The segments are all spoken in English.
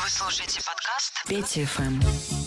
Вы слушаете подкаст Петя ФМ.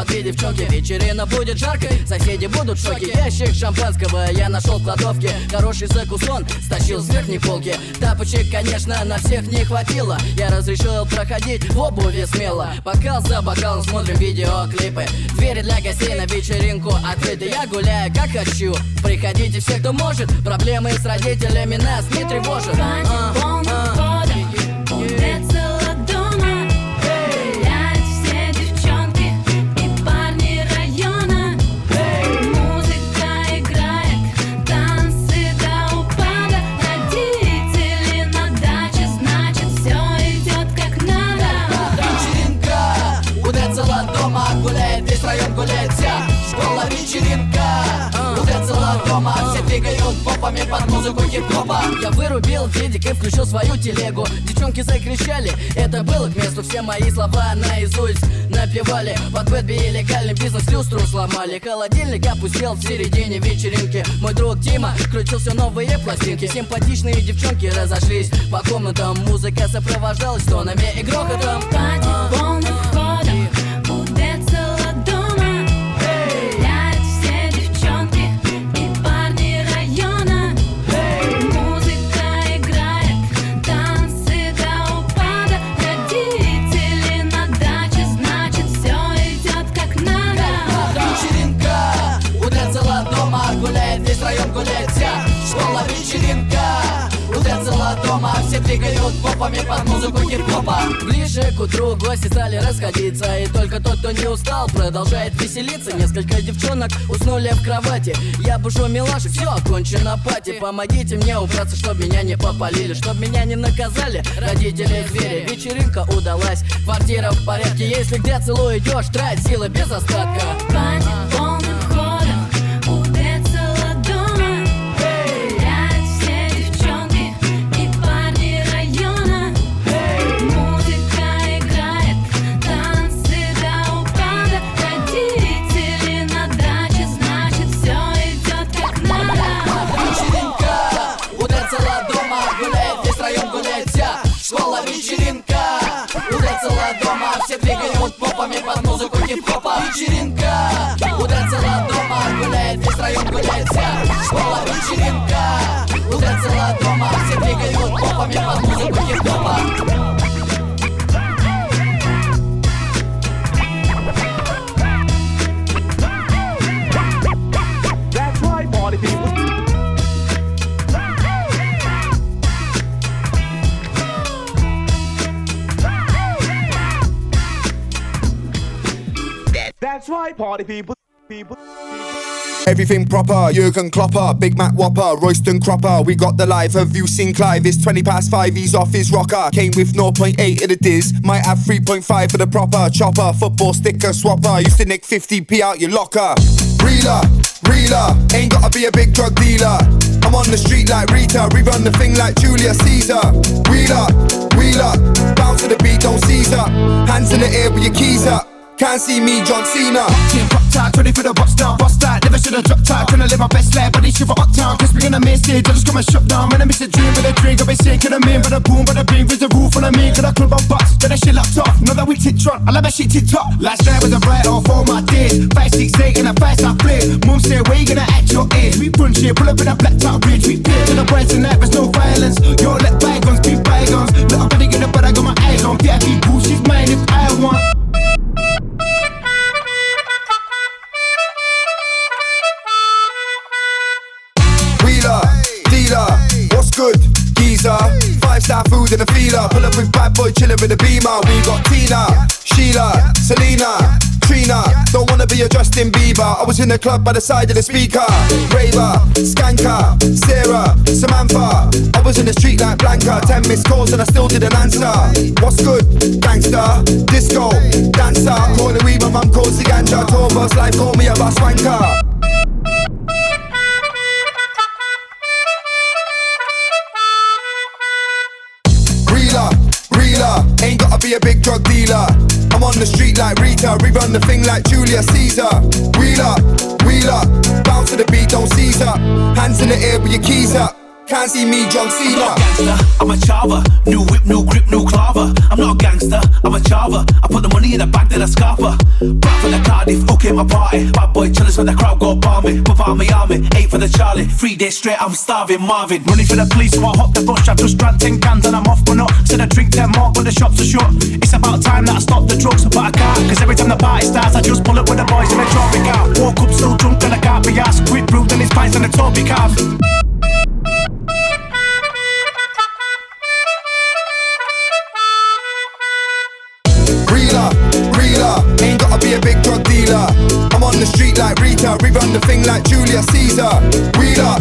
По две девчонки. Вечерина будет жаркой, соседи будут в шоке. Ящик шампанского я нашел в кладовке. Хороший закусон стащил с верхней полки. Тапочек, конечно, на всех не хватило. Я разрешил проходить в обуви смело. Бокал за бокалом смотрим видеоклипы. Двери для гостей на вечеринку открыты. Я гуляю как хочу. Приходите все, кто может. Проблемы с родителями нас не тревожат. А, вырубил дедик и включил свою телегу. Девчонки закричали Это было к месту. Все мои слова наизусть напевали. Под бэт били легальный бизнес Люстру сломали. Холодильник опустел в середине вечеринки. Мой друг Дима крутил все новые пластинки. Симпатичные девчонки разошлись по комнатам. Музыка сопровождалась тонами и грохотом. Пати попами под музыку хип-хопа. Ближе к утру гости стали расходиться И только тот, кто не устал, продолжает веселиться. Несколько девчонок уснули в кровати. Я бушу милаши, все окончено пати. Помогите мне убраться, чтоб меня не попалили Чтоб меня не наказали родители звери Вечеринка удалась, квартира в порядке. Если где целую идешь, трать силы без остатка. Пати people. People. Everything proper, Jurgen Klopper, Big Mac Whopper, Royston Cropper. We got the life. Have you seen Clive? It's 20 past 5, he's off his rocker. Came with 0.8 of the Diz, might have 3.5 for the proper. Chopper, football sticker swapper. Used to nick 50p out your locker. Reeler, reeler, ain't gotta be a big drug dealer. I'm on the street like Rita, rerun the thing like Julius Caesar. Wheeler, wheeler, bounce to the beat, don't seize up. Hands in the air with your keys up. Can't see me, John Cena. Team pop tight, ready for the box down, bust that. Never should've dropped tight, tryna live my best life, but they shiver uptown. Cause we're gonna miss it, I just come and shut down. When I miss a dream with a drink, I'll be sick of the mean, but a boom, but a bing, with the roof on mean, cause I club on box, then that shit locked off. Know that we tick trot, I love that shit tick top. Last night was a right off all my days. Five, six, eight, and a fast I play. Mum say, where you gonna act your age? We punch it, pull up in a black top bridge. We play to the boys tonight, there's no violence. Yo, let bygones be bygones. Look up at the but I got my eyes on. VIP boo, she's mine if I want. Good? Geezer, five star food and a feeler. Pull up with bad boy chillin' with a beamer. We got Tina, Sheila, Selena, Trina. Don't wanna be a Justin Bieber. I was in the club by the side of the speaker. Raver, Skanker, Sarah, Samantha. I was in the street like Blanca. Ten missed calls and I still didn't answer. What's good? Gangster, disco, dancer. Calling weed, my mum calls the ganja. Tour bus life, call me a bus wanker. Reeler, ain't gotta be a big drug dealer. I'm on the street like Rita, rerun the thing like Julius Caesar. Wheeler, up, bounce to the beat, don't seize up. Hands in the air with your keys up. Can't see me, John Cena. gangster, I'm a chava. New whip, new grip, new clava. I'm not a gangster, I'm a chava. I put the money in the bag, then I scarper. Back for the Cardiff, okay, my party. Bad boy jealous when the crowd go. Pop out my army, eight for the Charlie. Three days straight, I'm starving Marvin. Running for the police, so I hop the bush. I've just drank 10 cans and I'm off, but not. Said I drink 10 more, but the shops are shut. It's about time that I stop the drugs, but I can't. Cause every time the party starts, I just pull up with the boys in a trophy car. Woke up so drunk and I can't be asked. Quick brewed and his pints and a calf. Reel up, reel up, ain't gotta be a big drug dealer. I'm on the street like Rita, we run the thing like Julius Caesar. Reel up,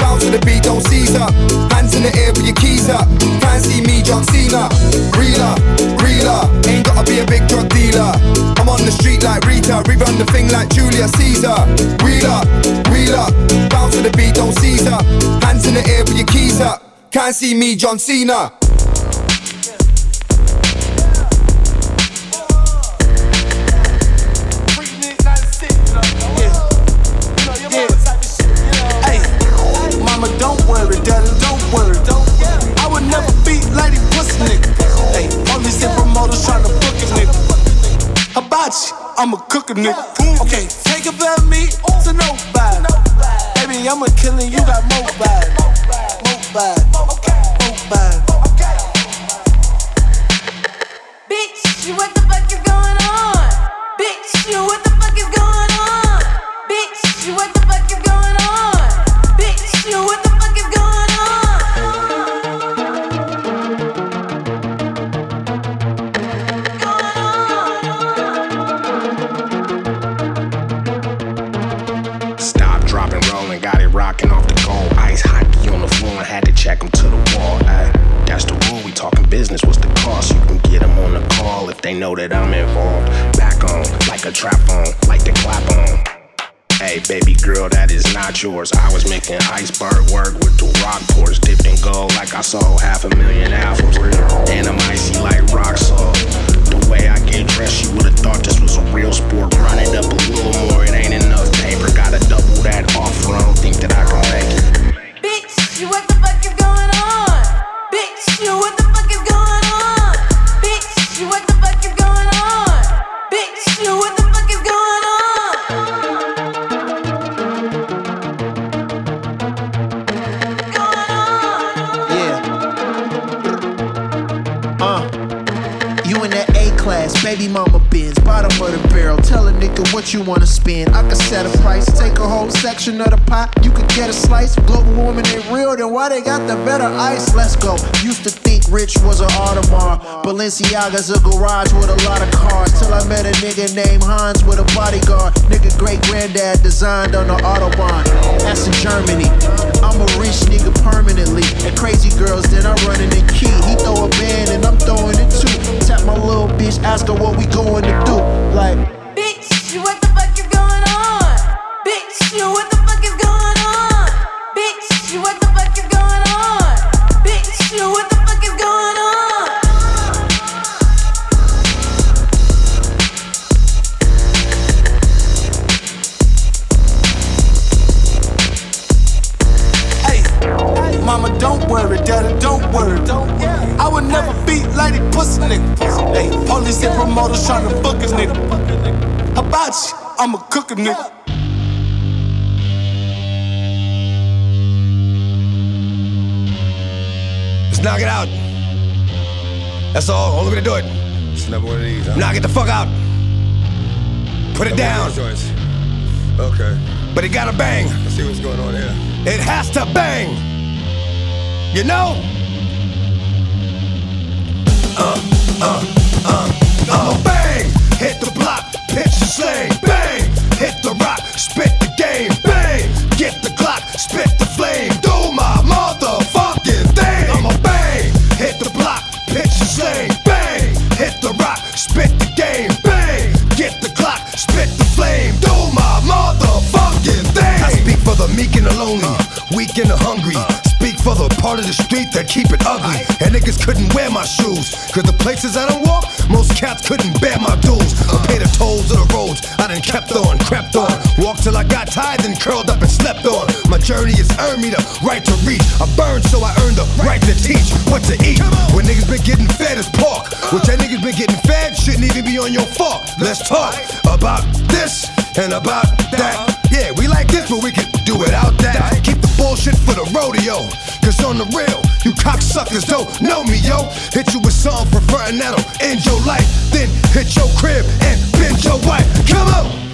bounce to the beat, don't up. Hands in the air with your keys up. Can't see me, John Cena. Reel up, reel up, ain't gotta be a big drug dealer. I'm on the street like Rita, we run the thing like Julius Caesar. Reel up, bounce to the beat, don't up. Hands in the air with your keys up. Can't see me, John Cena. Hibachi, I'm a cooker nigga. Okay, take a bet me to nobody. Baby, I'm a killer, you got mobile. Mobile, mobile. Bitch, like a trap on, like the clap on. Hey, baby girl, that is not yours. I was making iceberg work with the rock pours, dipped in gold like I sold half a million albums. And I'm icy like rock salt. The way I get dressed, you would've thought this was a real sport. Run it up a little more, it ain't enough paper. Gotta double that offer, I don't think that I can make it. Bitch, you you wanna spend. I can set a price, take a whole section of the pot. You could get a slice. Global warming ain't real, then why they got the better ice? Let's go. Used to think rich was an Audemars. Balenciaga's a garage with a lot of cars. Till I met a nigga named Hans with a bodyguard. Nigga great granddad designed on the Autobahn. That's in Germany. I'm a rich nigga permanently. And crazy girls, then I'm running the key. He throw a band and I'm throwing it too. Tap my little bitch, ask her what we going to do. Like, Hibachi, I'm a cooker nigga. Let's knock it out. That's all. Only way to do it. It's never one of these. Huh? Knock it the fuck out. Put it down. Okay. But it gotta bang. Let's see what's going on here. It has to bang. You know? Uh, uh, uh, uh. Bang! Hit the block, part of the street that keep it ugly. And niggas couldn't wear my shoes. Cause the places I don't walk, most cats couldn't bear my dues. I pay the tolls of the roads I done kept on, crept on. Walked till I got tired, then curled up and slept on. My journey has earned me the right to reach. I burned so I earned the right to teach what to eat. When niggas been getting fed as pork, which that niggas been getting fed shouldn't even be on your fork. Let's talk about this and about that. Yeah, we like this, but we can do without that. Keep the bullshit for the rodeo. Cause on the real, you cocksuckers don't know me, yo. Hit you with something for frontin' that'll end your life. Then hit your crib and bend your wife. Come on!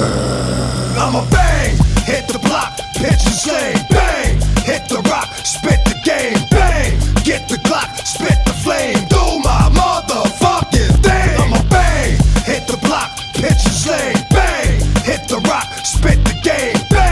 Uh, I'ma bang, hit the block, pitch and slang, bang, hit the rock, spit the game, bang, get the Glock, spit the flame, do my motherfucking thing. I'ma bang, hit the block, pitch and slang, bang, hit the rock, spit the game, bang,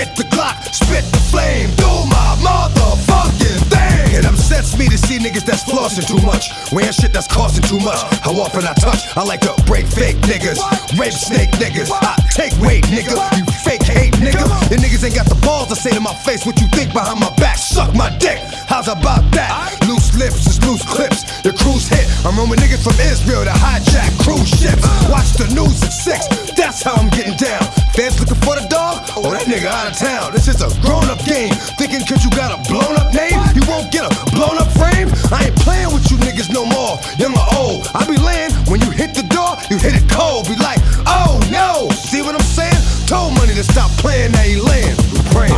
get the Glock, spit the flame, do my motherfucking thing. It upsets me to see niggas that's flossing too much, wearing shit that's costing too much. How often I touch, I like to break fake niggas, rape snake niggas. I take weight, nigga. You fake hate, nigga. Your niggas ain't got the balls to say to my face what you think behind my back. Suck my dick. How's about that? Loose lips is loose clips. The cruise hit. I'm roaming niggas from Israel to hijack cruise ships. Watch the news at six. That's how I'm getting down. Fans looking for the dog? Oh, that nigga out of town. This is a grown up game. Thinking cause you got a blown up name, you won't get a blown up frame. I ain't playing with you niggas no more. Young or old. I be laying when you hit the door, you hit it cold. Be like, oh no. See what I'm saying? Told money to stop playing, now he laying. Praying.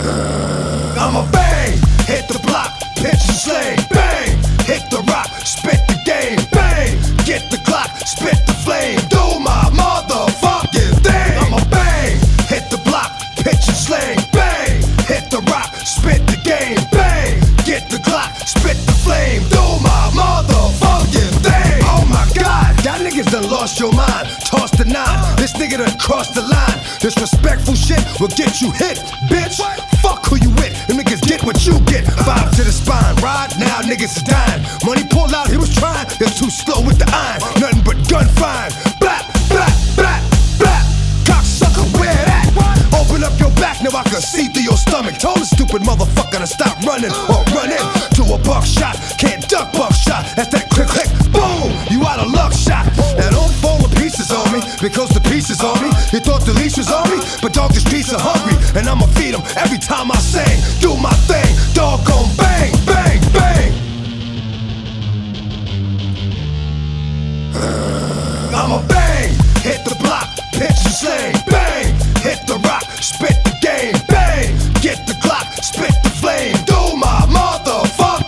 Uh, I'ma bang, hit the block, pitch and slang, bang, hit the rock, spit the game, bang, get the Glock, spit the flame, do my motherfucking thing. I'ma bang, hit the block, pitch and slang, bang, hit the rock, spit the game, bang, get the Glock, spit the flame, do my motherfucking my god, y'all niggas done lost your mind, toss the nine, this nigga done crossed the line. Disrespectful shit will get you hit, bitch. Fuck who you with, them niggas get what you get. Five to the spine, ride now, niggas is dying. Money pulled out, he was trying, it's too slow with the iron. Nothing but gun fine. Blap, blap, blap, blap. Cocksucker, your back, now I can see through your stomach. Told a stupid motherfucker to stop running or run in to a buckshot. Can't duck buckshot. That's that click, click, boom. You out of luck shot. Now don't fall to pieces on me because the pieces on me. You thought the leash was on me, but dog this piece are hungry, and I'ma feed them every time I sing. Do my thing, dog gon' bang, bang, bang. I'ma bang, hit the block, pitch and slang, bang, the spit the game, bang, get the Glock, spit the flame, do my motherfucking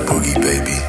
boogie, baby.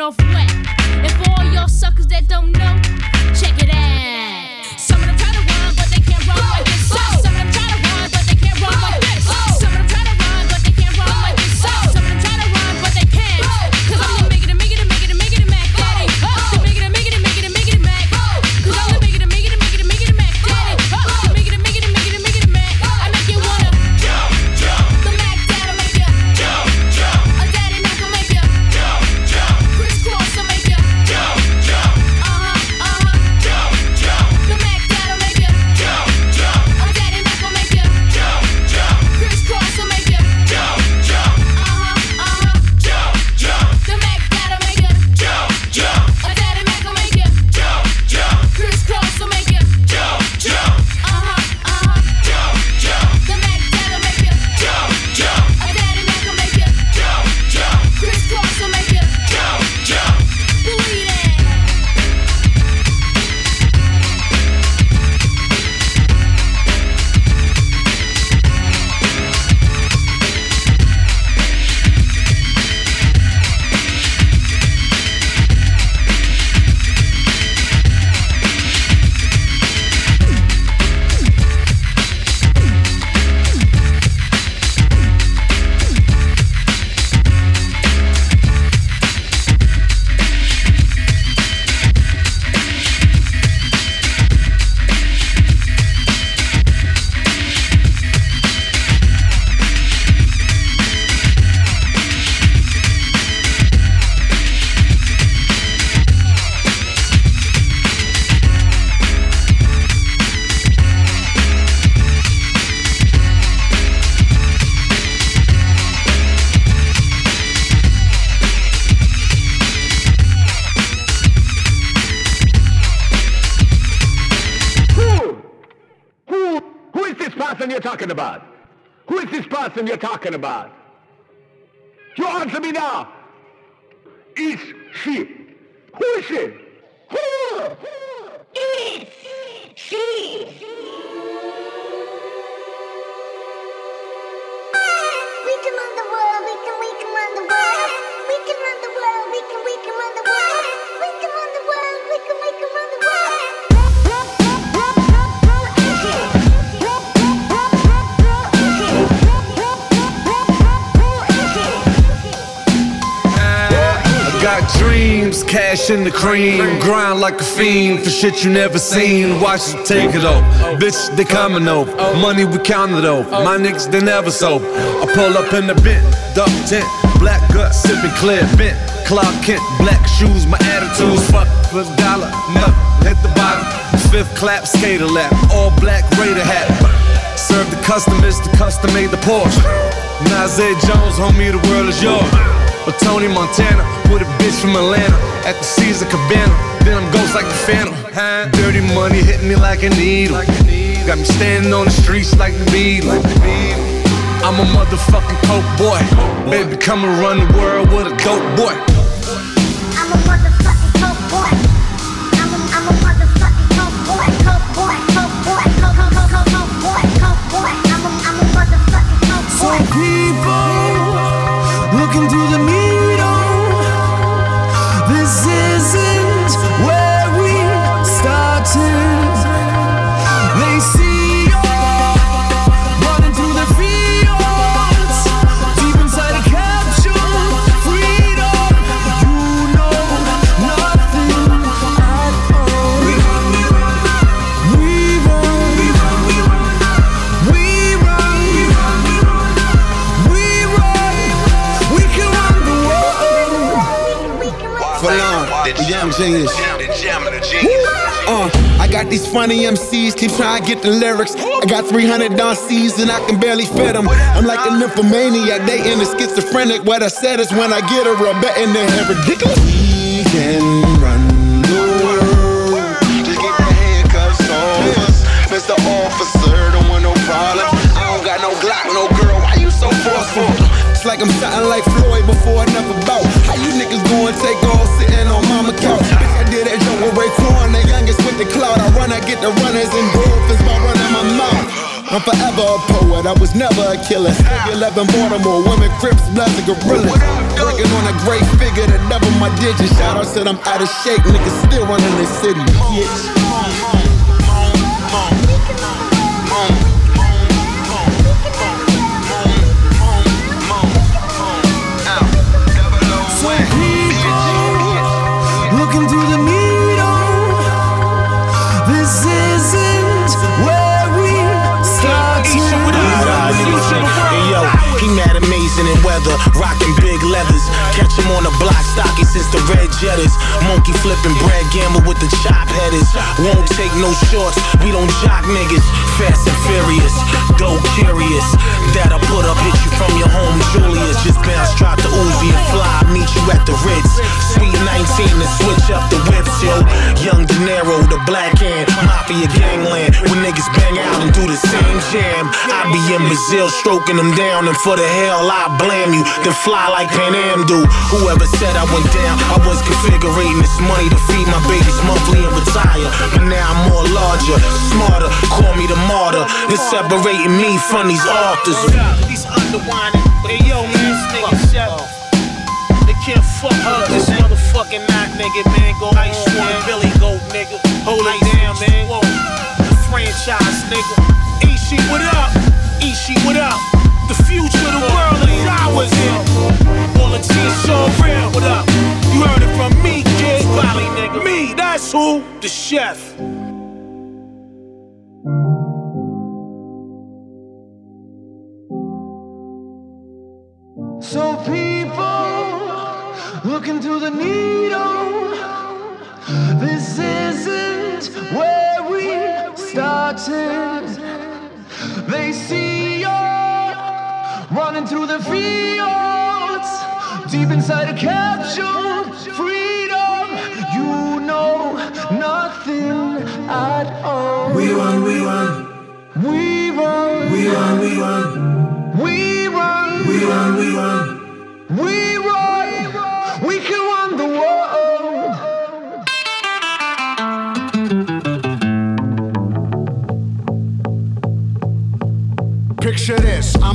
off wet. talking about? cash in the cream. Grind like a fiend for shit you never seen. Watch us take it off. Bitch, they coming over. Money we counted over. My niggas, they never sober. I pull up in the bent, duck tent. Black gut, sipping clear, bent. clock Kent, black shoes, my attitude's fuck for dollar. Never hit the bottom. Fifth clap, skater lap. All black, Raider hat. Serve the customers, the custom made the Porsche. Nazay Jones, homie, the world is yours. Or Tony Montana with a bitch from Atlanta at the Caesar Cabana. Then I'm ghost like the Phantom. Huh? Dirty money hit me like a needle. Got me standing on the streets like the Beatles. I'm a motherfucking coke boy. Baby, come and run the world with a dope boy. I'm a motherfucking coke boy. genius. Uh, I got these funny MCs, keep trying to get the lyrics. I got 300 Don C's and I can barely fit them. I'm like a nymphomaniac, they in the schizophrenic. What I said is when I get her, I bet in the ridiculous. like I'm sittin' like Floyd before another bout. How you niggas gon' take all sitting on mama couch? Bitch, I did that joke with Raekwon, the youngest with the cloud. I run, I get the runners and dolphins by running my mouth. I'm forever a poet, I was never a killer. Still 11 Baltimore, women, Crips, Bloods, and Gorillas. Working on a great figure that double my digits. Shout out, said I'm out of shape, niggas still running the city. Bitch. Weather, rocking big leathers. Catch him on the block, stocky since the red jetters. Monkey flipping Brad gamble with the chop headers. Won't take no shorts, we don't jock niggas. Fast and furious, go curious. That'll put up, hit you from your home, Julius. Just bounce, drop the Uzi and fly, meet you at the Ritz. Sweet 19 to switch up the whips, yo. Young De Niro, the black hand, mafia gangland. When niggas bang out and do the same jam, I be in Brazil stroking them down, and for the hell I blame you. Then fly like Pan Am do. Whoever said I went down, I was configuring this money to feed my babies monthly and retire. But now I'm more larger, smarter. Call me the martyr. It's separating me from these authors. These underwinding, hey yo man, this nigga shut up. They can't fuck up this motherfucking night, nigga, man. Go ice one, Billy Goat, nigga. Hold it down, man. Whoa. The franchise, nigga. Ishi, what up? Ishi, what up? The future of the world is ours here. All the so real, what up? You heard it from me, kid. Valley, nigga. Me, that's who? The chef. So people looking through the needle. This isn't where we started. They see you running through the fields, deep inside a capsule. Freedom, you know nothing at all. We run, we run. We run, we run, we run. We run, we run, we run.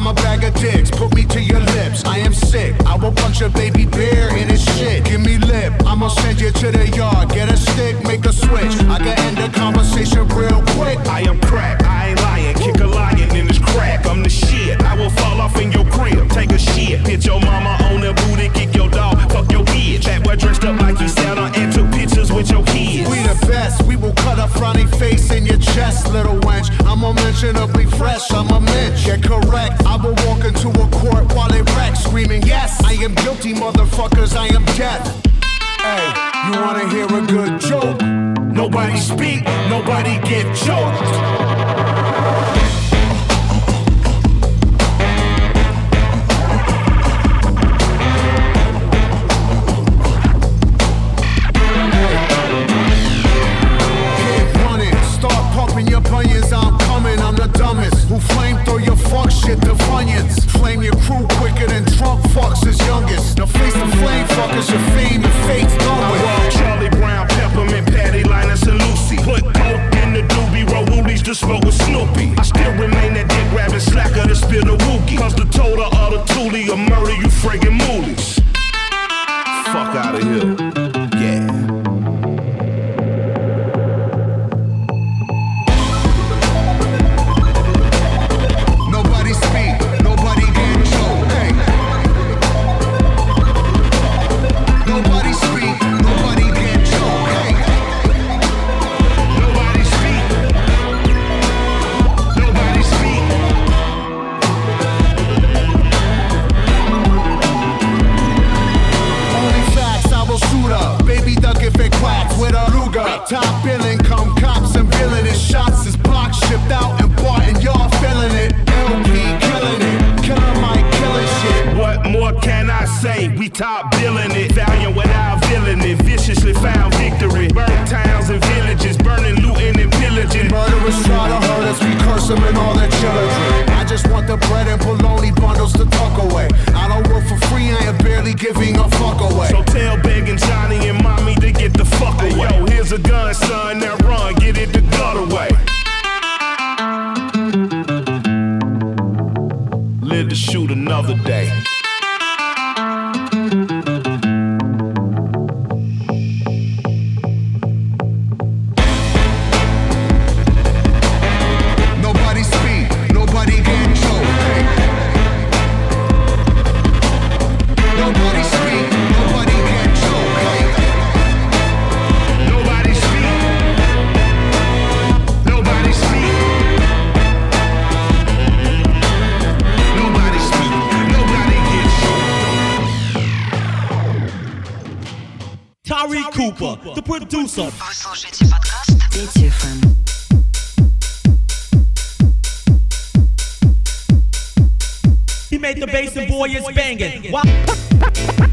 I'm a bag of dicks, put me to your lips. I am sick, I will punch a baby bear in his shit. Give me lip, I'ma send you to the yard. Get a stick, make a switch. I can end the conversation real quick. I am crack, I ain't lying. Kick a lion in his crack, I'm the shit. I will fall off in your crib, take a shit. Hit your mama on the booty, kick your dog, fuck your bitch. That boy dressed up like and took pictures with your kids. We the best, we will cut a frowny face in your chest, little wench. I'm unmentionably fresh, I'm a mensch. Get correct, I will walk into a court while they wreck, screaming, Yes, I am guilty, motherfuckers, I am death. Hey, you wanna hear a good joke? Nobody speak, nobody get choked. Tari Cooper, the producer. He made the bass and boy is banging. Why?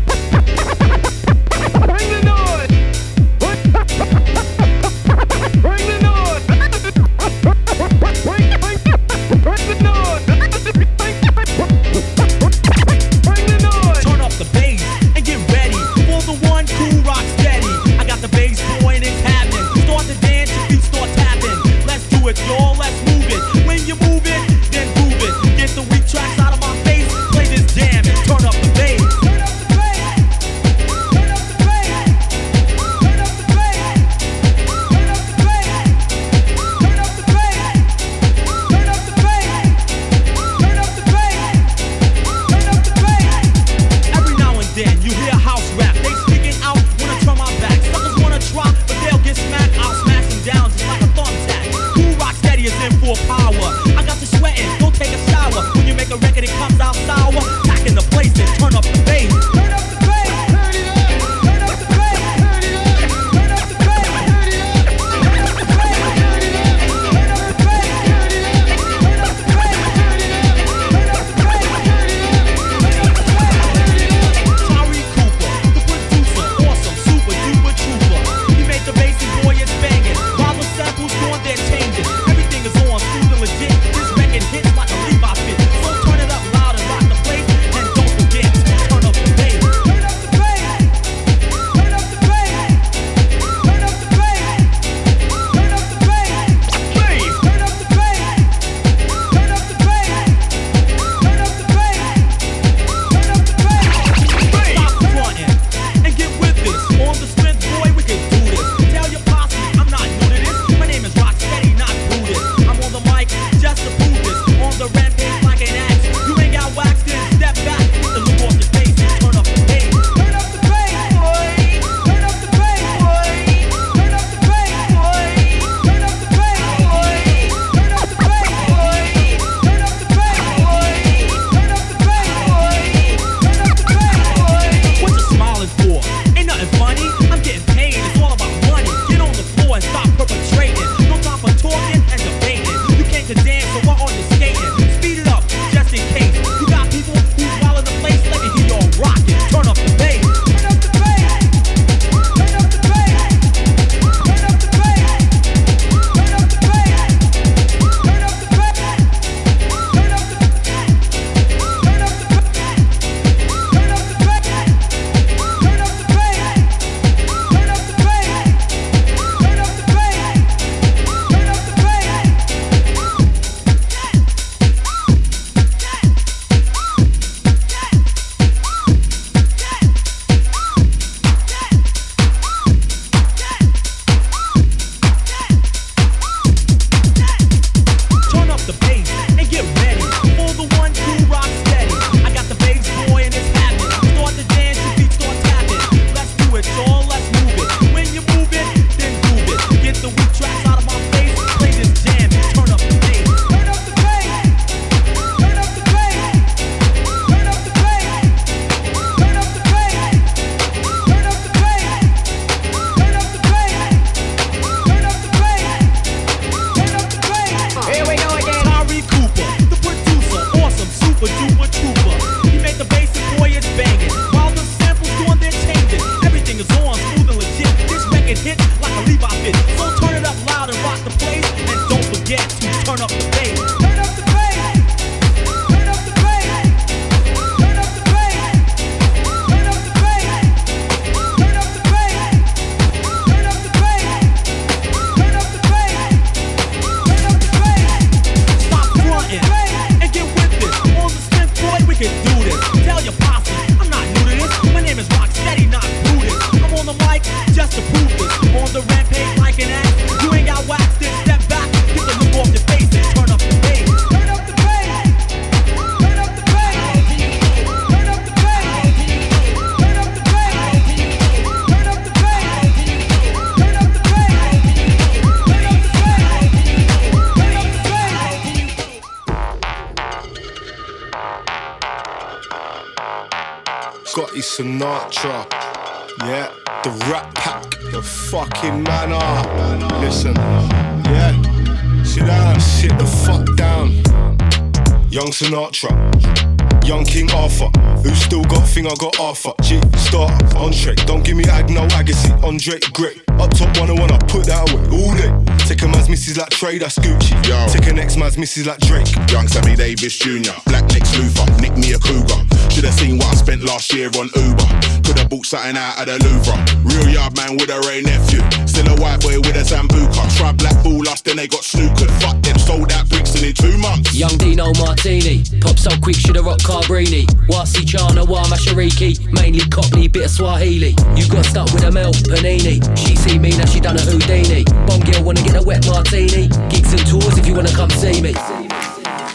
Still got thing I got Arthur? G star, entree. Don't give me ag no Agassi. Andre Gray. Up top one on one, I put that away all day. Take a man's missus like Trey, that's Gucci. Yo. Take a next man's missus like Drake. Young Sammy Davis Jr., Black Lex Luthor, nick me a cougar. Should have seen what I spent last year on Uber. Could have bought something out of the Louvre. Real yard man with a Wray nephew. Still a white boy with a Sambuca. Try black ball lust, then they got snookered. Fuck them, sold out Brixton in two months. Young Dino Martini, pop so quick, shoulda rock Carbrini. Wasi Chana, Wa Mashariki, mainly Cockney, bit of Swahili. You got stuck with a Mel Panini. She see me, now she done a Houdini. Bomb girl wanna get a wet martini. Gigs and tours if you wanna come see me.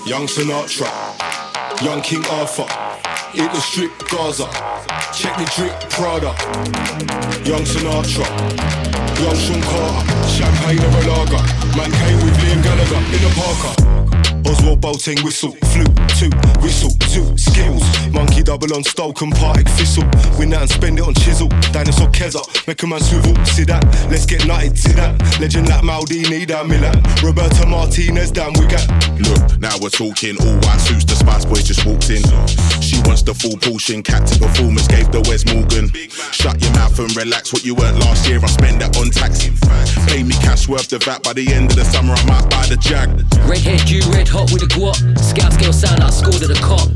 Young Sinatra, young King Arthur, hit the strip Gaza, check the drip Prada. Young Sinatra, young Sean Carter, champagne or a lager, man came with Liam Gallagher in a Parker. Ozwald Boateng whistle, flute, two, whistle, two, skills. Monkey double on Stoke Partick thistle. Win that and spend it on chisel. Dinosaur Keza, make a man swivel. See that? Let's get nutted, see that? Legend like Maldini, down Milan. Roberto Martinez, down we got. Look, now we're talking. All white suits, the Spice Boy just walked in. She wants the full portion. Captain performance gave the Wes Morgan. Shut your mouth and relax. What you earned last year, I spend that on taxi. Pay me cash worth the VAT. By the end of the summer, I might buy the Jag. Redhead, you red hot with a guap. Scouts girl sound I scored at the cop.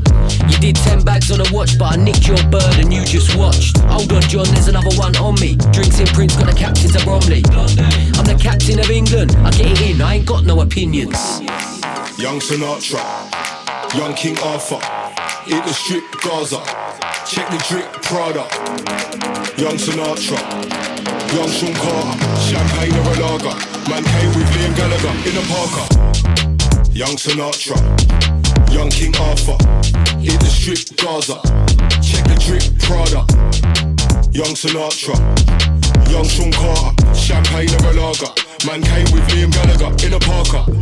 You did 10 bags on a watch, but I nicked your bird and you just watched. Hold on, John, there's another one on me. Drinks in Prince, got the captains of Bromley. I'm the captain of England. I get it in, I ain't got no opinions. Young Sinatra, young King Arthur, hit the strip Gaza, check the drip Prada. Young Sinatra, young Sean Carter, champagne or a lager, man came with Liam Gallagher in a Parker. Young Sinatra, young King Arthur, hit the strip Gaza, check the drip Prada. Young Sinatra, young Sean Carter, champagne or a lager, man came with Liam Gallagher in a Parker.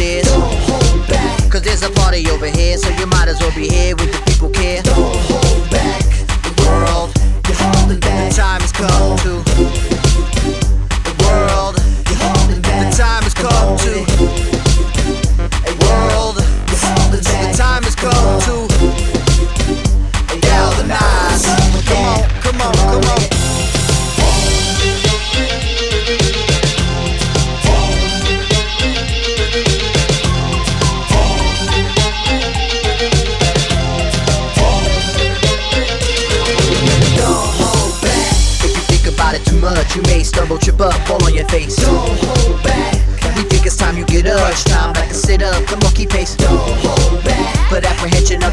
And the crooked stairs. Don't hold back. Cause there's a party over here, so you might as well be here with the people care. Don't hold back. The world, you're holding back. The time has come to.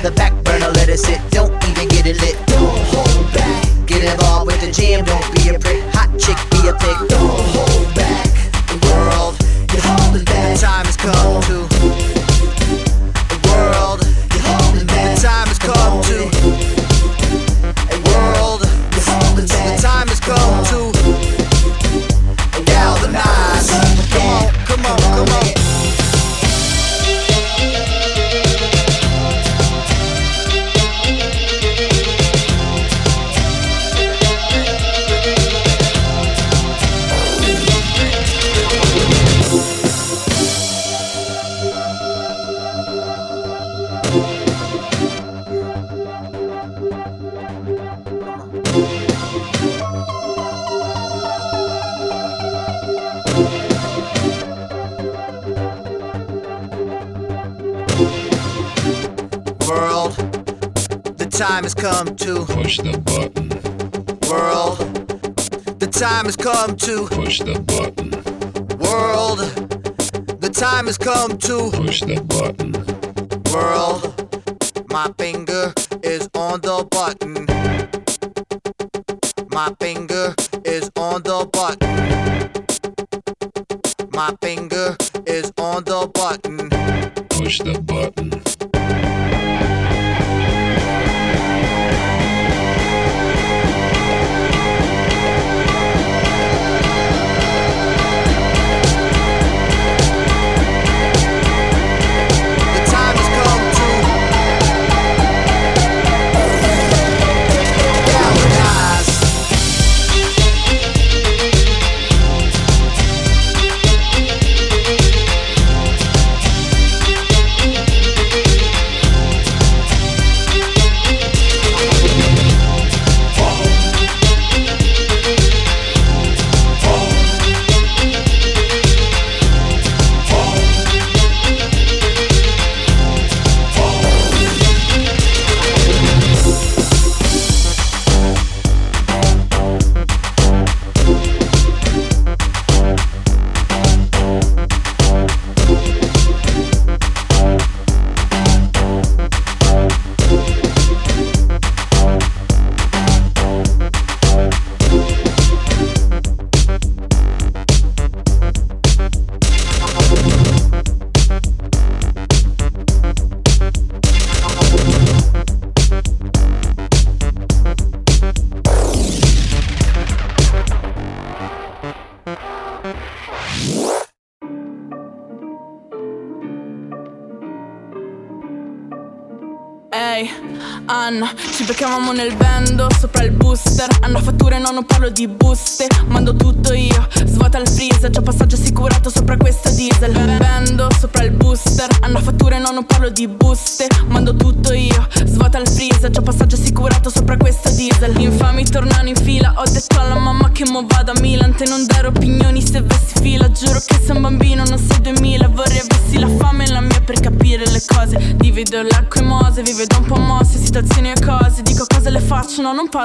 The back burner, let it sit. Don't even has come to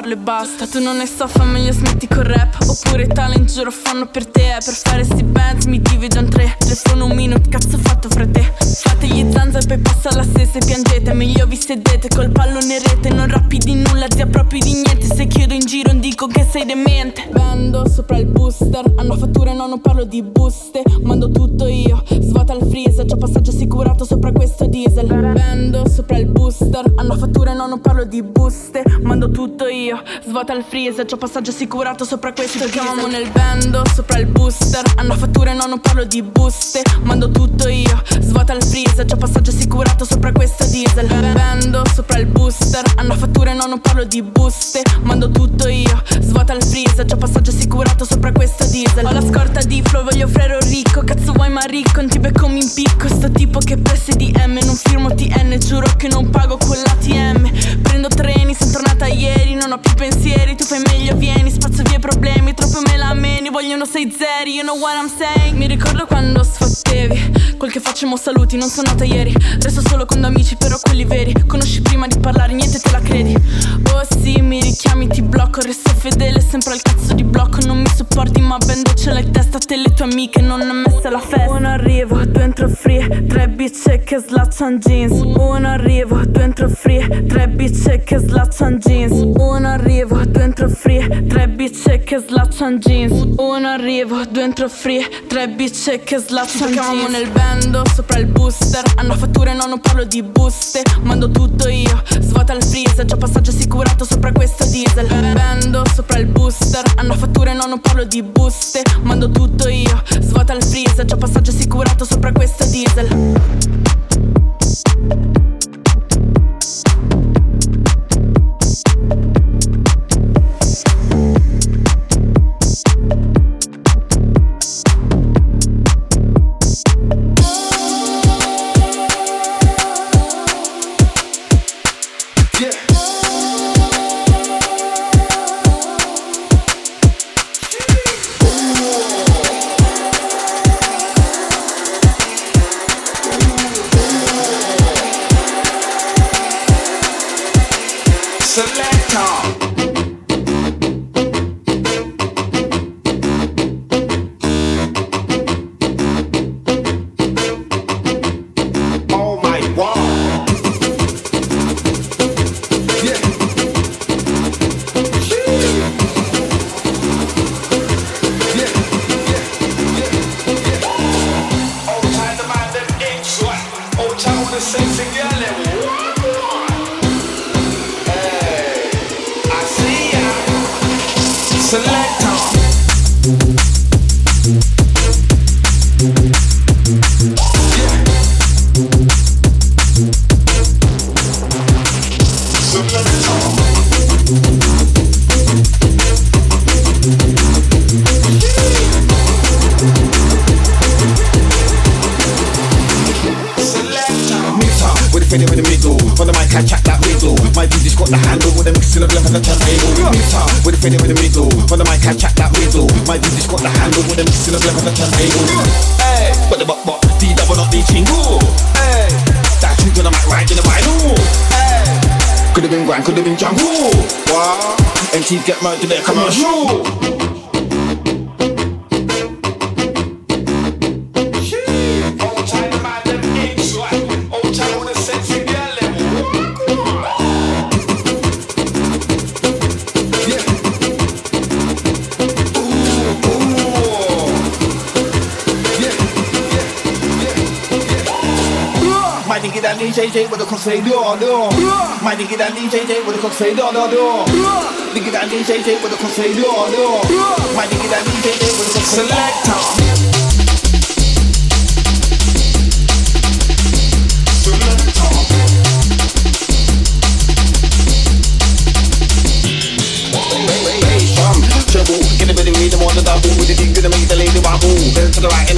parlo e basta Tu non ne so, fa io, svuota il freezer C'ho passaggio assicurato sopra questo diesel. nel bando sopra il booster. Hanno fatture, no, non parlo di buste. Mando tutto io, svuota il freezer C'ho passaggio assicurato sopra questo diesel. Vendo sopra il booster. Hanno fatture, no, non parlo di buste know what I'm saying. Mi ricordo quando sfottevi. Quel che facciamo saluti, non sono nata ieri. Resto solo con amici, però quelli veri. Conosci prima di parlare, niente te la credi. Oh sì, mi richiami, ti blocco. Resto fedele, sempre al cazzo di blocco. Non mi sopporti, ma bendo ce l'hai in testa Te le tue amiche, non ho messo la festa. Uno arrivo, due entro free Tre bice che slaccian jeans. Uno arrivo, due entro free Tre bice che slaccian jeans. Uno arrivo, due entro free Tre bice che slaccian jeans. Uno arrivo, due entro free Tre bice che slaccian jeans. nel bando sopra il booster. Hanno fatture, no, non parlo di buste. Mando tutto io, svuota il freezer. C'ho passaggio assicurato sopra questo diesel. Bando sopra il booster. Hanno fatture, no, non parlo di buste Mando tutto io, svuota il freezer C'ho passaggio assicurato sopra questo diesel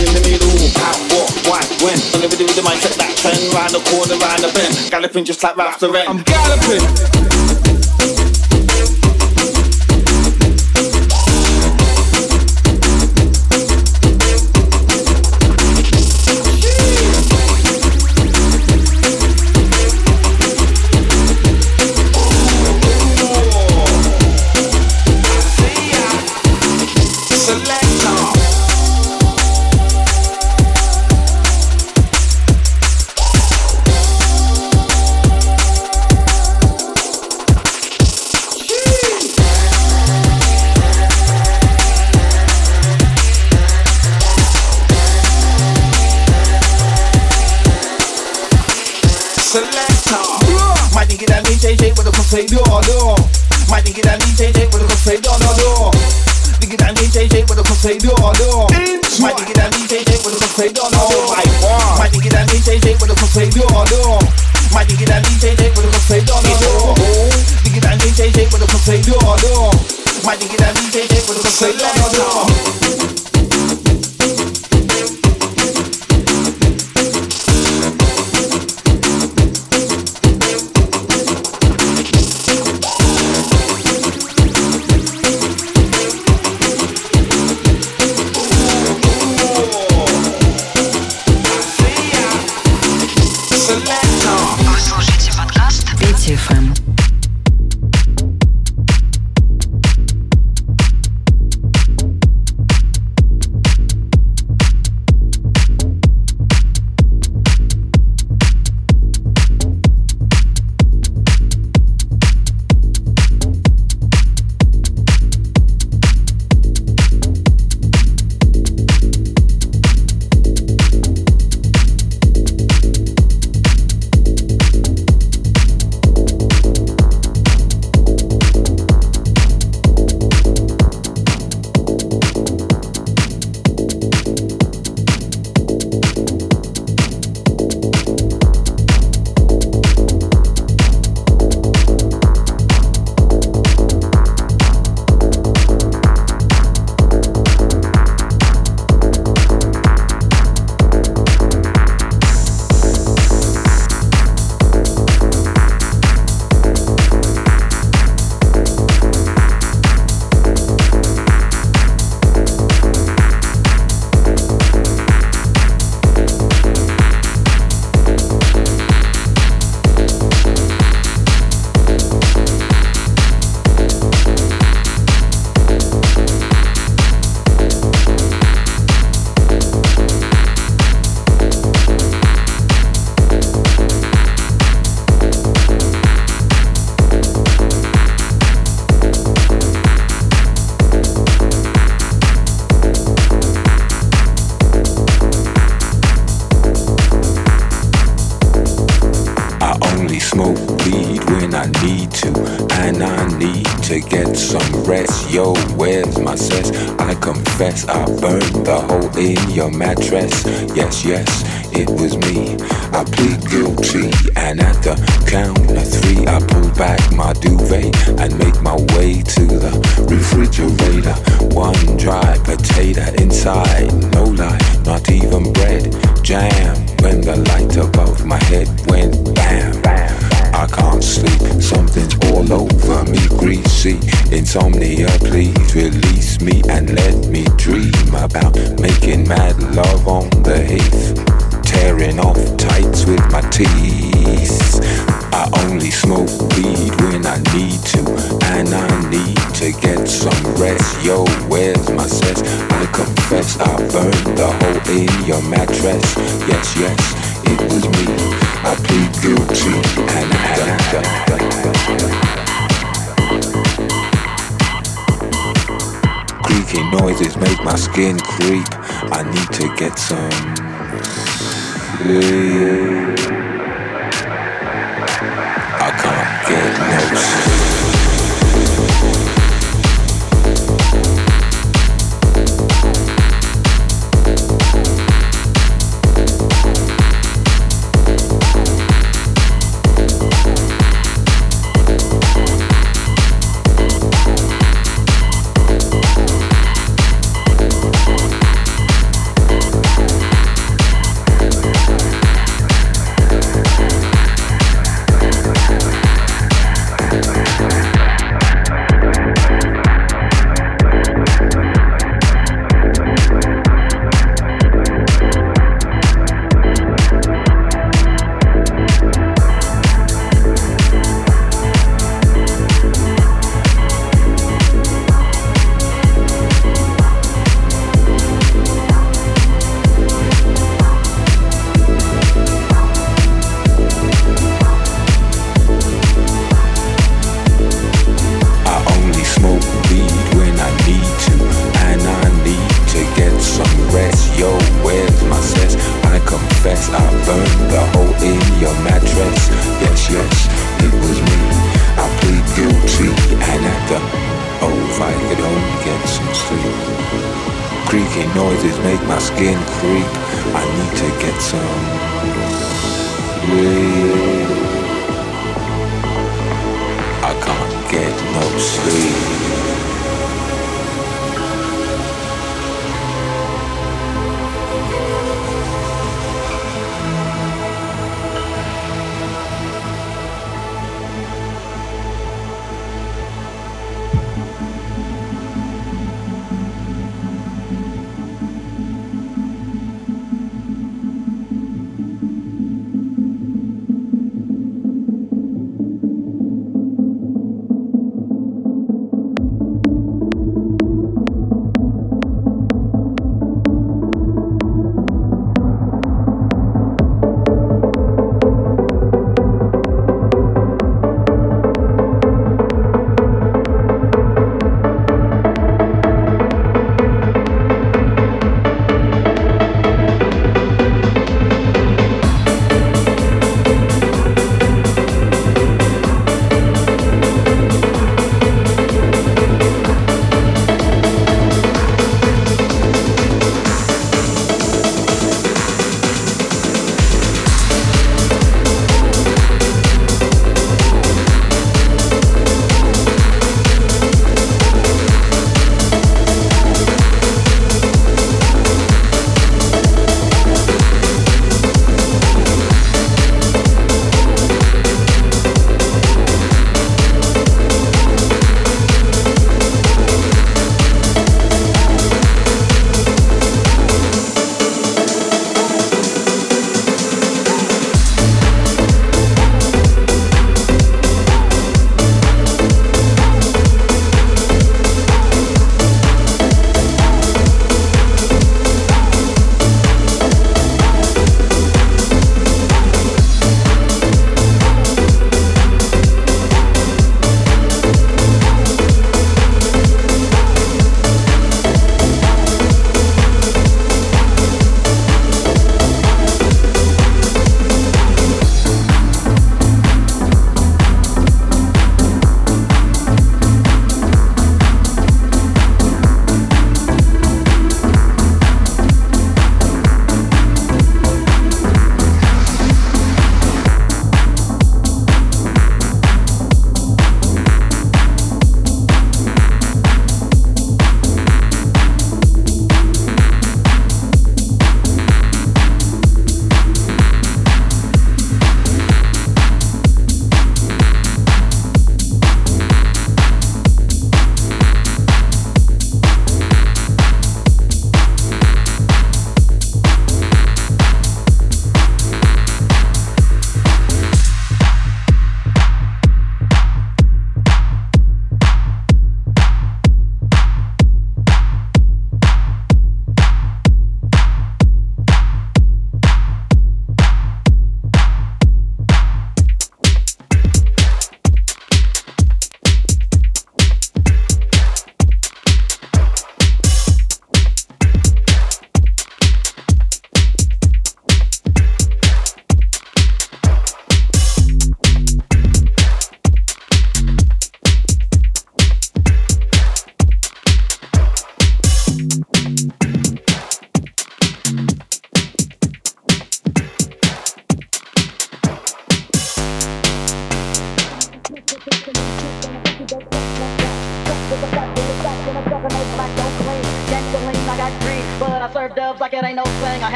in the middle. How, what, why, when? On the rhythm, I set that trend. Round the corner, round the bend. Galloping just like Ralph Lauren. I'm galloping. DJ with a crossfade door door. My nigga that DJ with a door door door. Nigga that DJ with a door door. My nigga that DJ with a door door. My nigga that DJ with a door door. My nigga that DJ with a door door. Nigga that DJ with a door door. My nigga that DJ with a door. Selector. to get some rest. Yo, where's my sense? I confess I burned the hole in your mattress. Yes, yes, it was me. I plead guilty and I had Creaky noises make my skin creep. I need to get some sleep.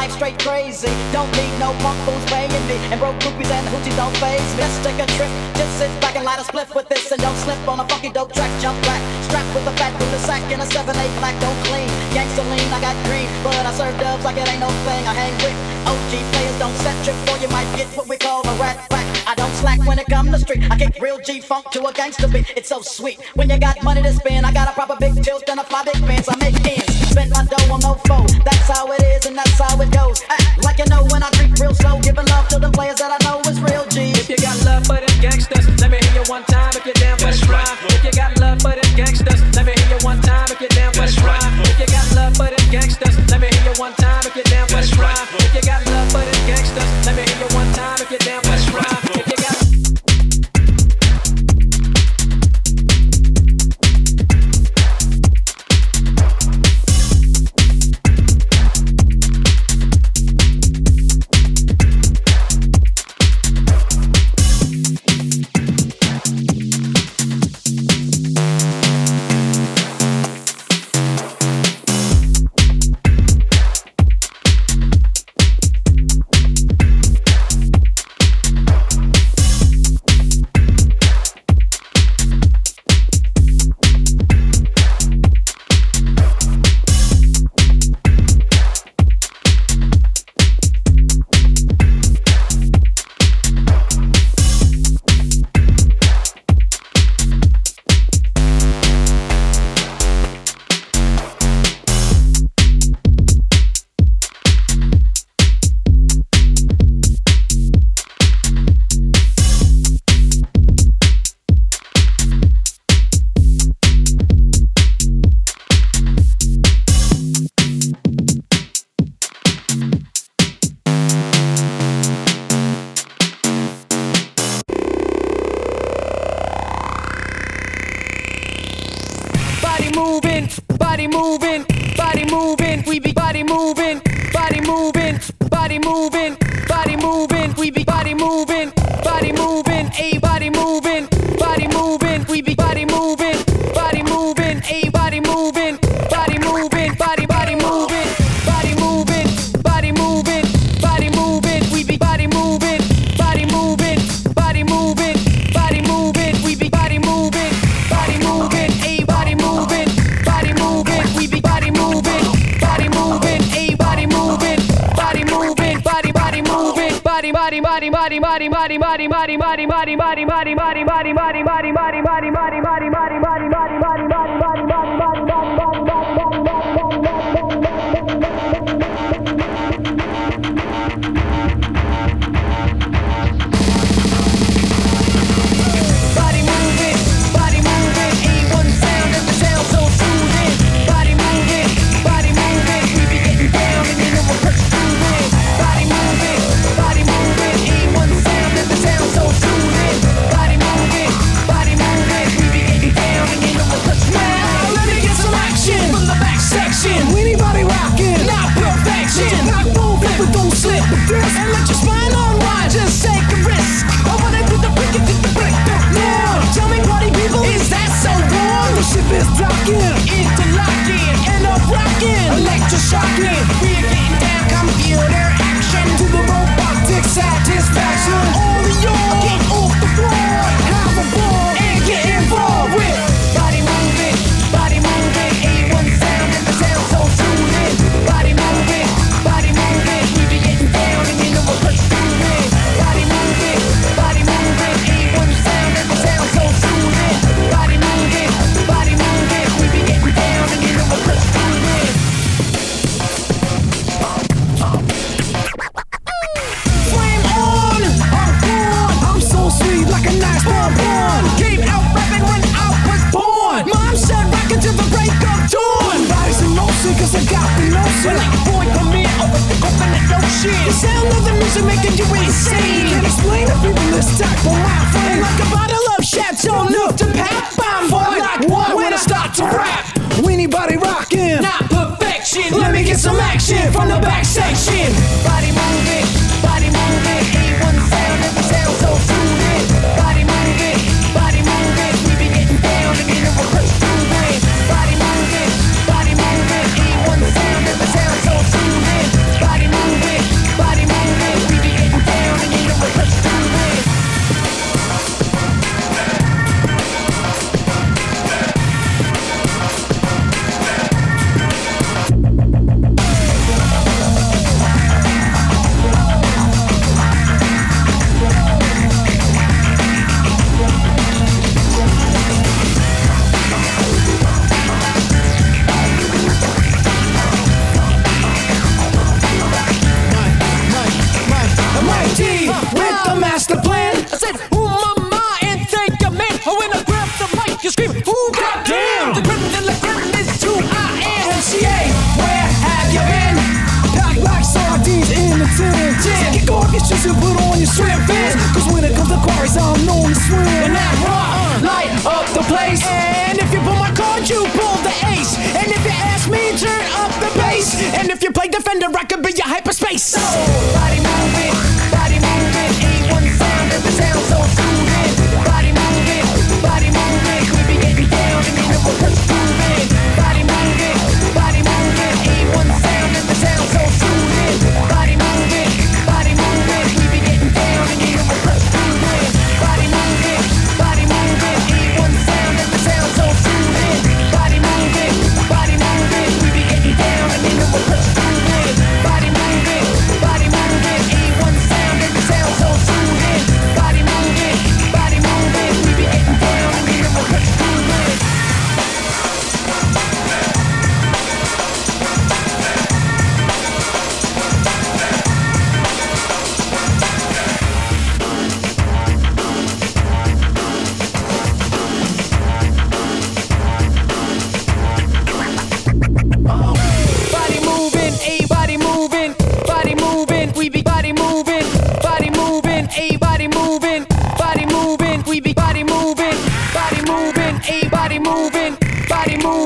Life straight crazy. Don't need no punk fools paying me, and broke groupies and hoochies don't phase me. Let's take a trip, just sit back and light a spliff with this, and don't slip on a funky dope track. Jump back, strapped with a fat booty sack and a 7-8 black, don't clean. Gangsta lean, I got green, but I serve dubs like it ain't no thing. I hang with OG players, don't set trip, or you might get what we call a rat. I don't slack when it come to street. I kick real G funk to a gangsta beat. It's so sweet when you got money to spend. I got a proper big tilt and a fly big pants. I make ends, spend my dough on no foe. That's how it is and that's how it goes. Act like you know when I creep real slow, giving love to the players that I know is real G. If you got love for them gangsters, let me hear you one time if you're down for the rhyme. If you got love for them gangsters, let me hear you one time if you're down for the rhyme. If you got love for them gangsters, let me hear you one time if you're down for the rhyme. If you got love for them gangsters, let me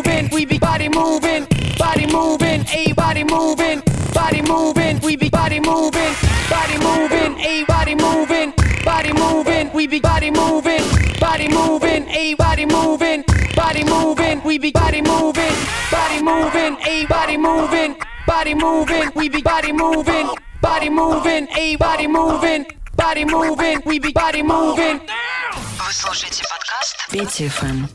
moving, we be body moving, body moving, a body moving, body moving, we be body moving, body moving, a body moving, body moving, we be body moving, body moving, a body moving, body moving, we be body moving, body moving, a body moving, body moving, we be body moving, body moving, a body moving, body moving, we be body moving. Вы слушаете подкаст Петифэм.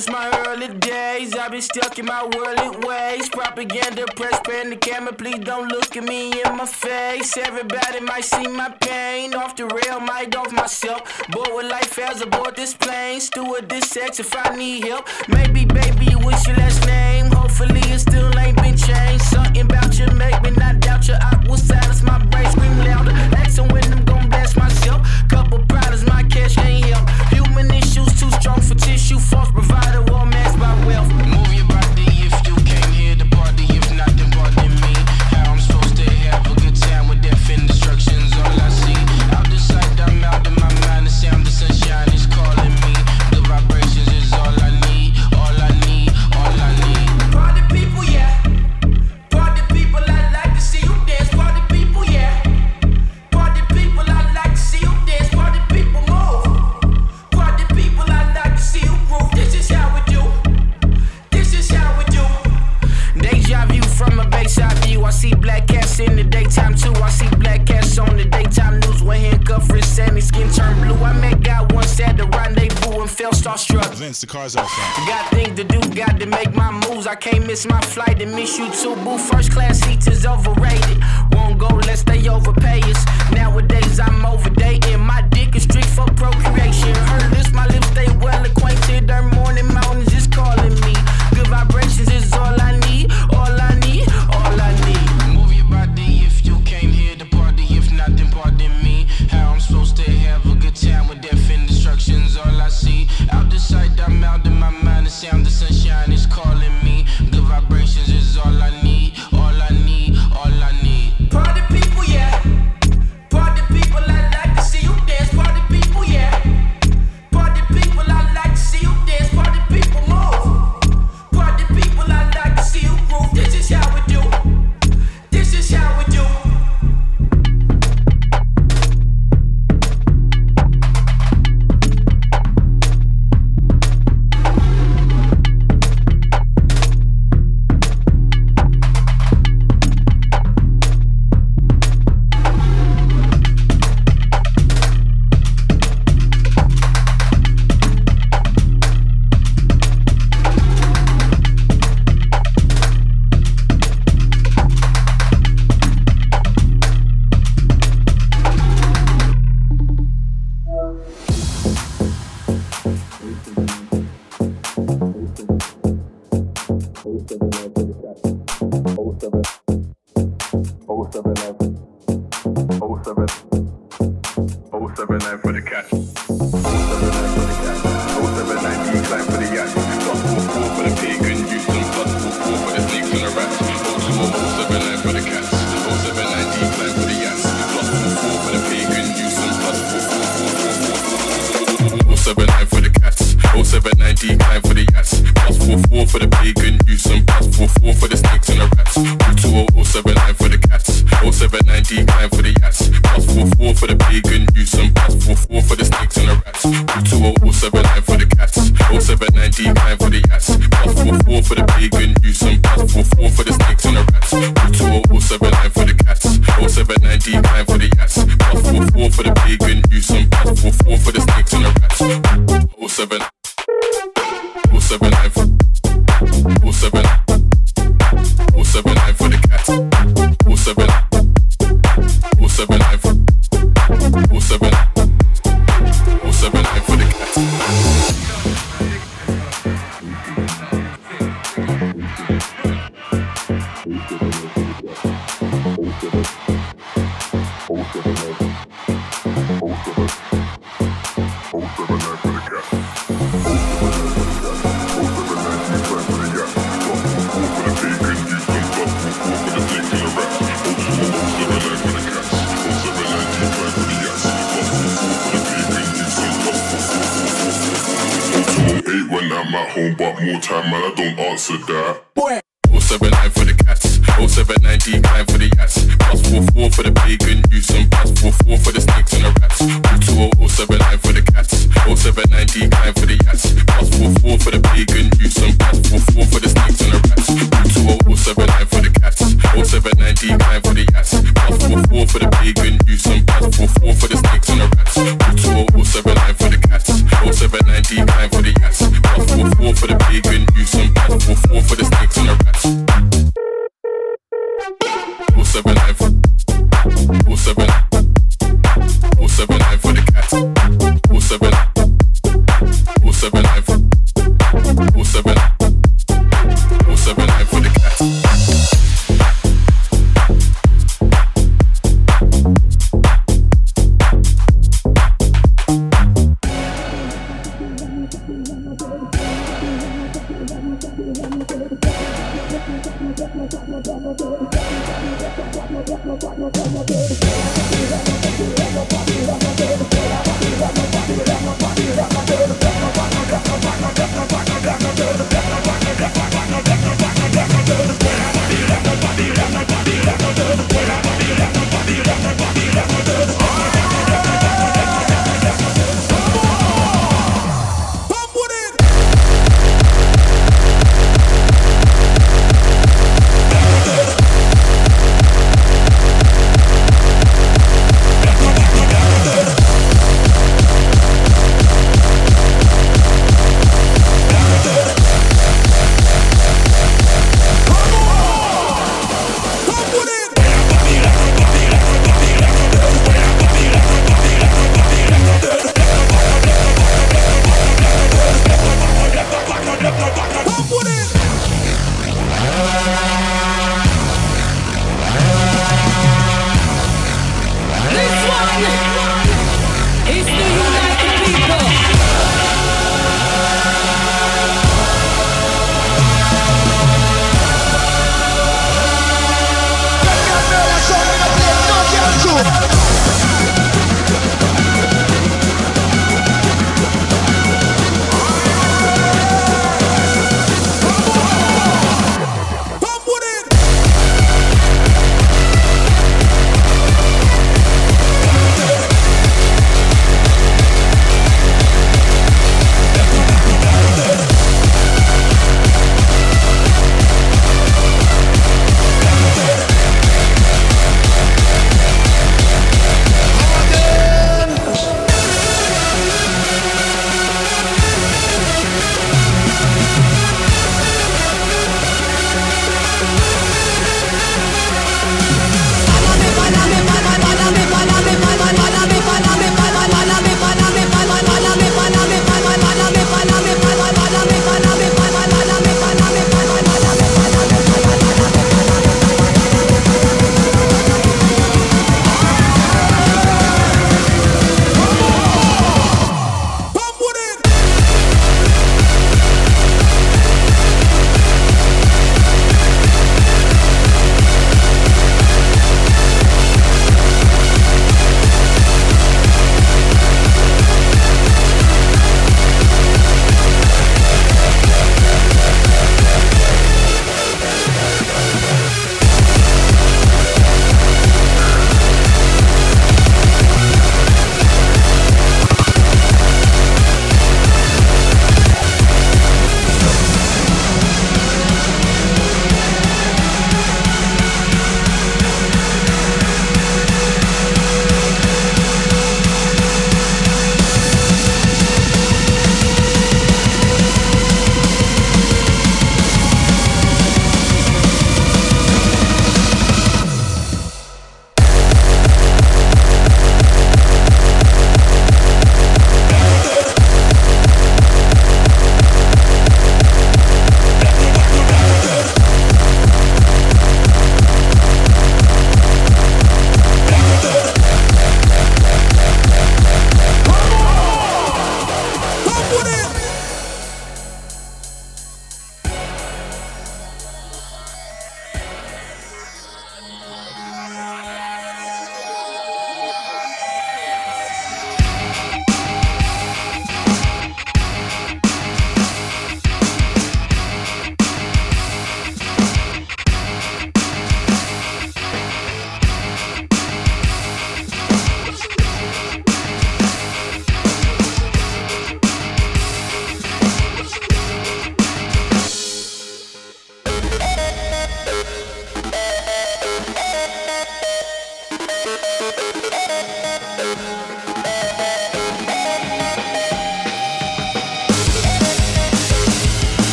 since my early days. I've been stuck in my worldly ways. Propaganda, press, pan the camera. Please don't look at me in my face. Everybody might see my pain. Off the rail, might off myself. But with life as aboard this plane. Steward this sex if I need help. Maybe, baby, you wish your last name. Hopefully, it still ain't been changed. Something about you make me not doubt you. I will silence my brain, scream louder. Asking when I'm gonna bless myself. Couple problems, my cash ain't help. Human issues for tissue, false provider, all masked by wealth. felt starstruck. Vince, the car's outside. Got things to do, got to make my moves. I can't miss my flight and miss you too. Boo, first class seats is overrated. Won't go unless they overpay us. Nowadays I'm overdating. My dick is strict for procreation. Heard this, my lips stay well acquainted. Her morning mountains is calling me. Good vibration.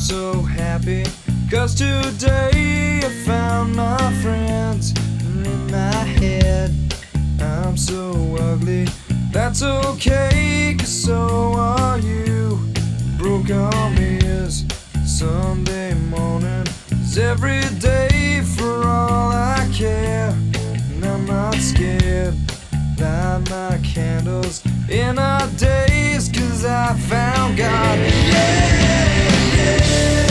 so happy, cause today I found my friends. And in my head, I'm so ugly. That's okay, cause so are you. Broke arm is Sunday morning, is every day for all I care. And I'm not scared, light my candles in our days, cause I found God. Yeah! Deus.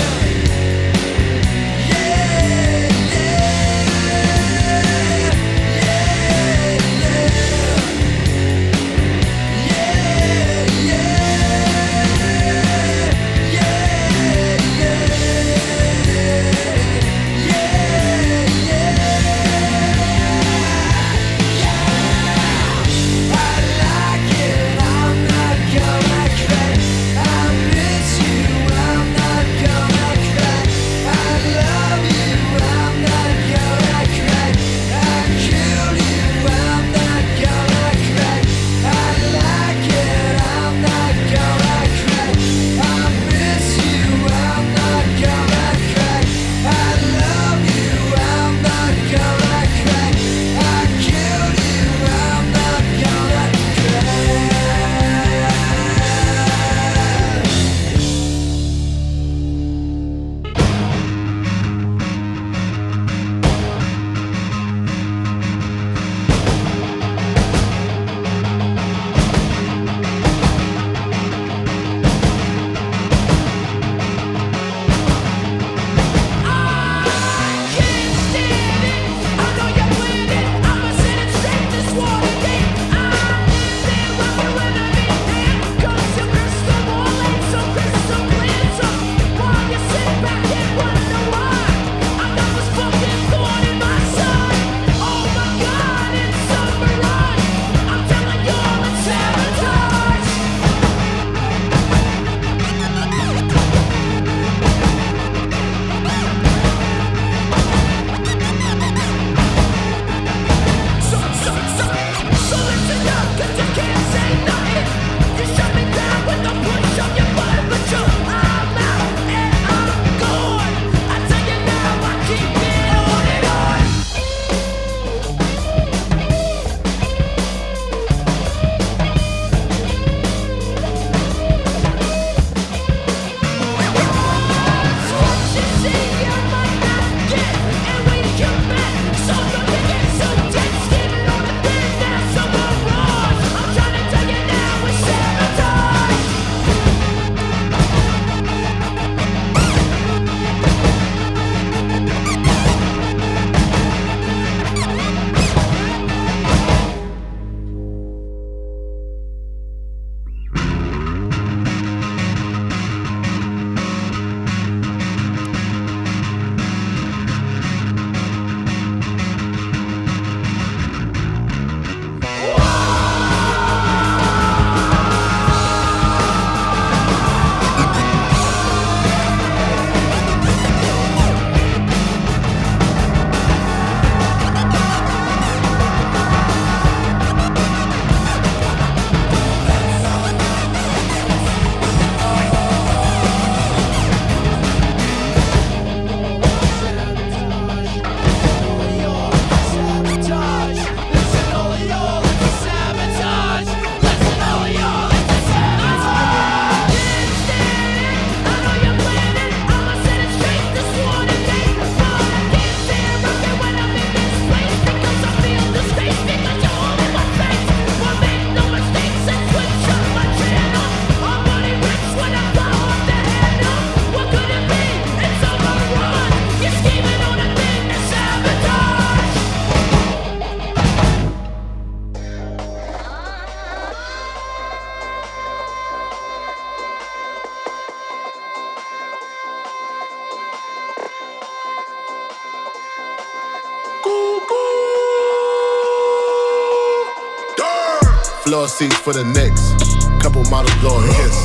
Seats for the Knicks. Couple models blow a kiss.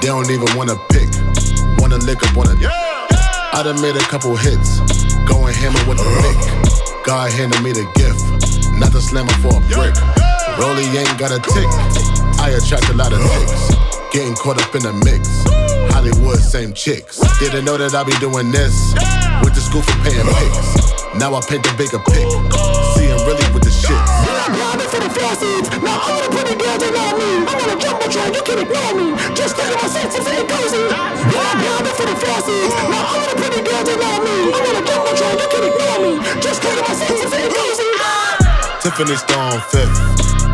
They don't even wanna pick. Wanna lick up on a. I done made a couple hits. Going hammer with a lick. God handed me the gift. Not the slammer for a brick. Rolly ain't got a tick. I attract a lot of ticks. Getting caught up in the mix. Hollywood, same chicks. Didn't know that I'd be doing this. Went to school for paying pics. Now I paint the bigger pic. Seeing really with the shit. Grinding for the I want a jumbotron, you can ignore me. Just think of my senses ain't cozy. Grinding for the flossies. Now all the pretty girls they love me. I want a jumbotron, you can ignore me. Just think of my senses ain't cozy. Tiffany Stone fifth.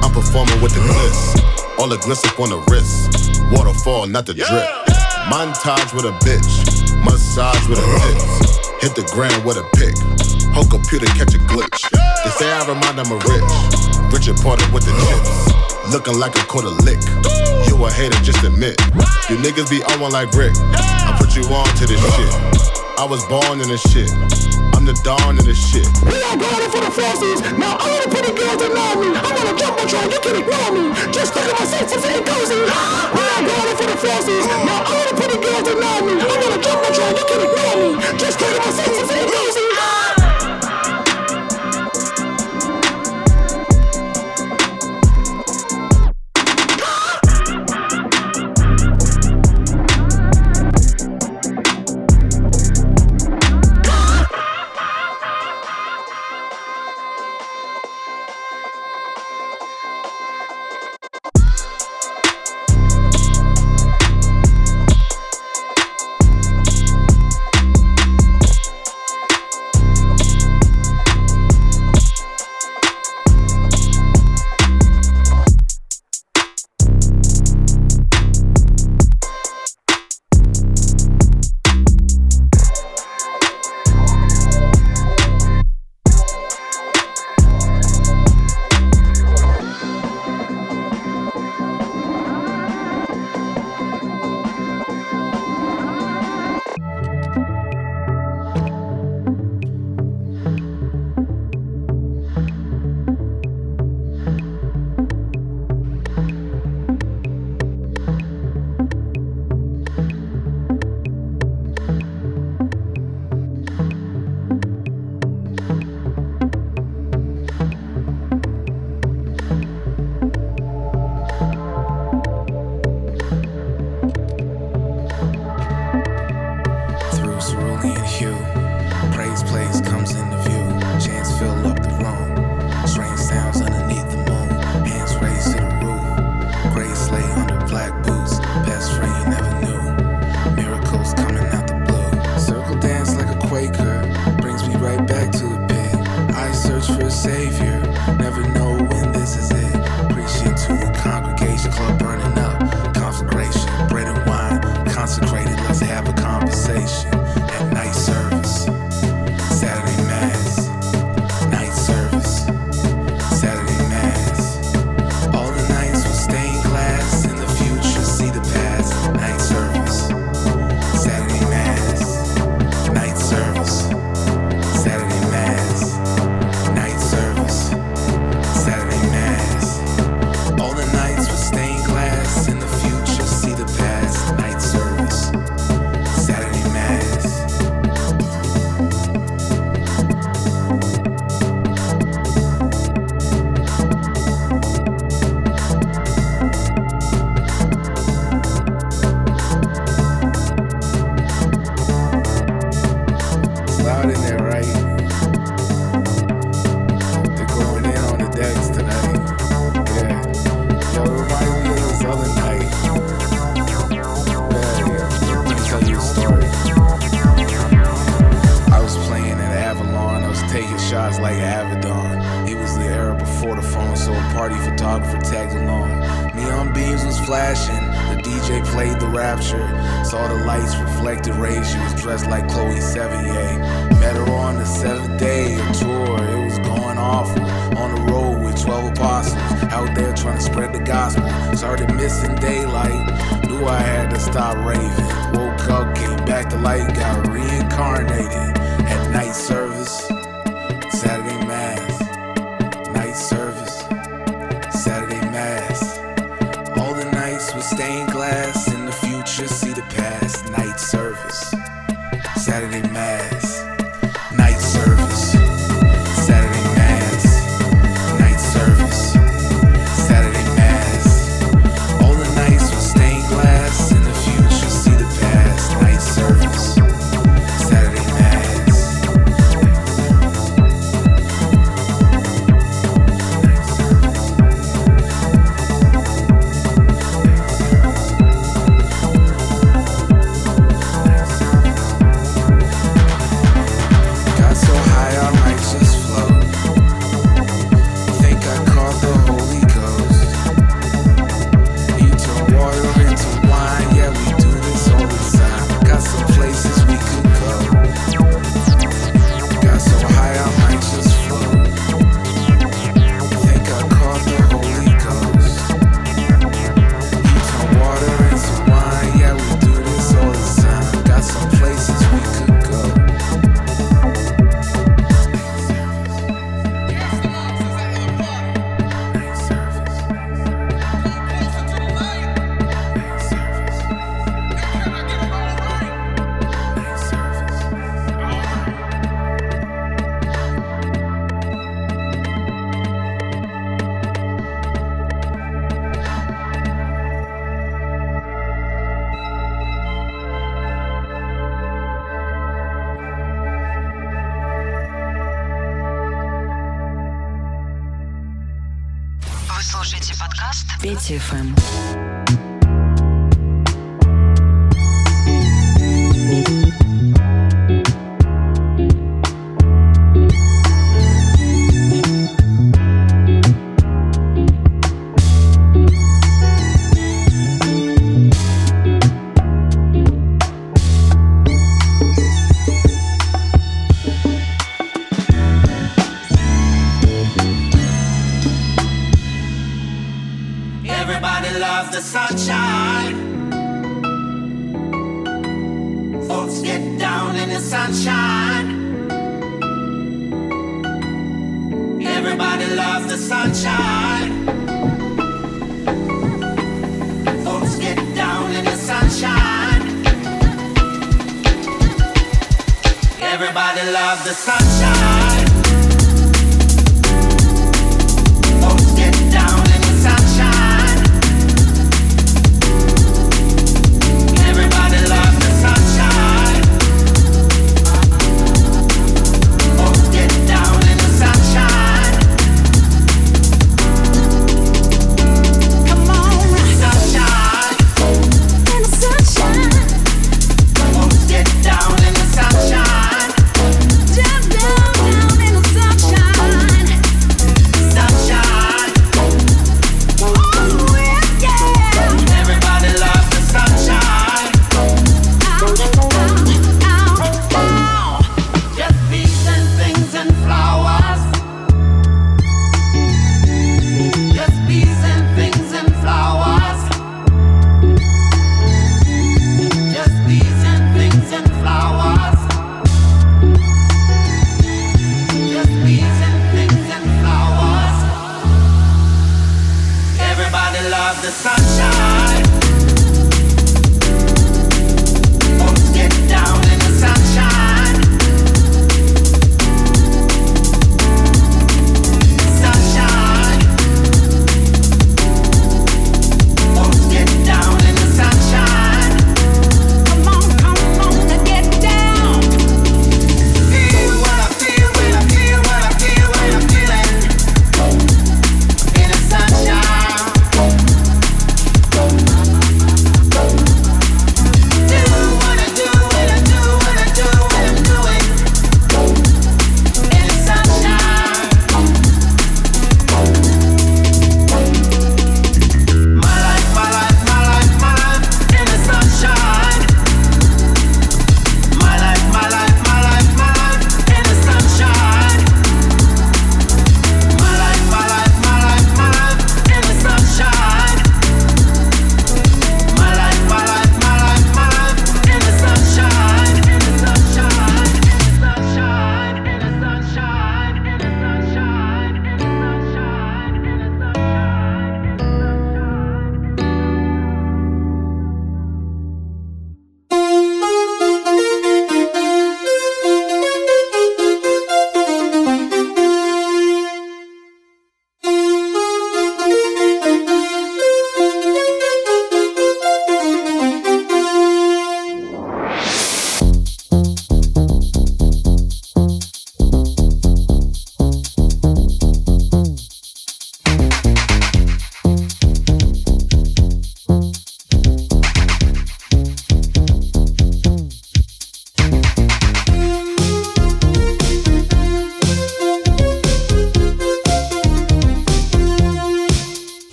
I'm performing with the gliss. All the gliss up on the wrist. Waterfall, not the drip. Montage with a bitch. Massage with a uh-huh. tits. Hit the ground with a pick. Whole computer catch a glitch. They say I remind them of rich. Richard Porter with the chips. Looking like a quarter lick. You a hater, just admit. You niggas be on one like Rick. I put you on to this shit. I was born in this shit. I'm the dawn in this shit. We are grinding for the flossies. Now all the pretty girls love me. I'm want a jumbotron, you can ignore me. Just think of my senses ain't cozy. We are grinding for the flossies. Now all the pretty girls love me. I want a jumbotron, you can ignore me. Just think of my senses ain't cozy. through TFM.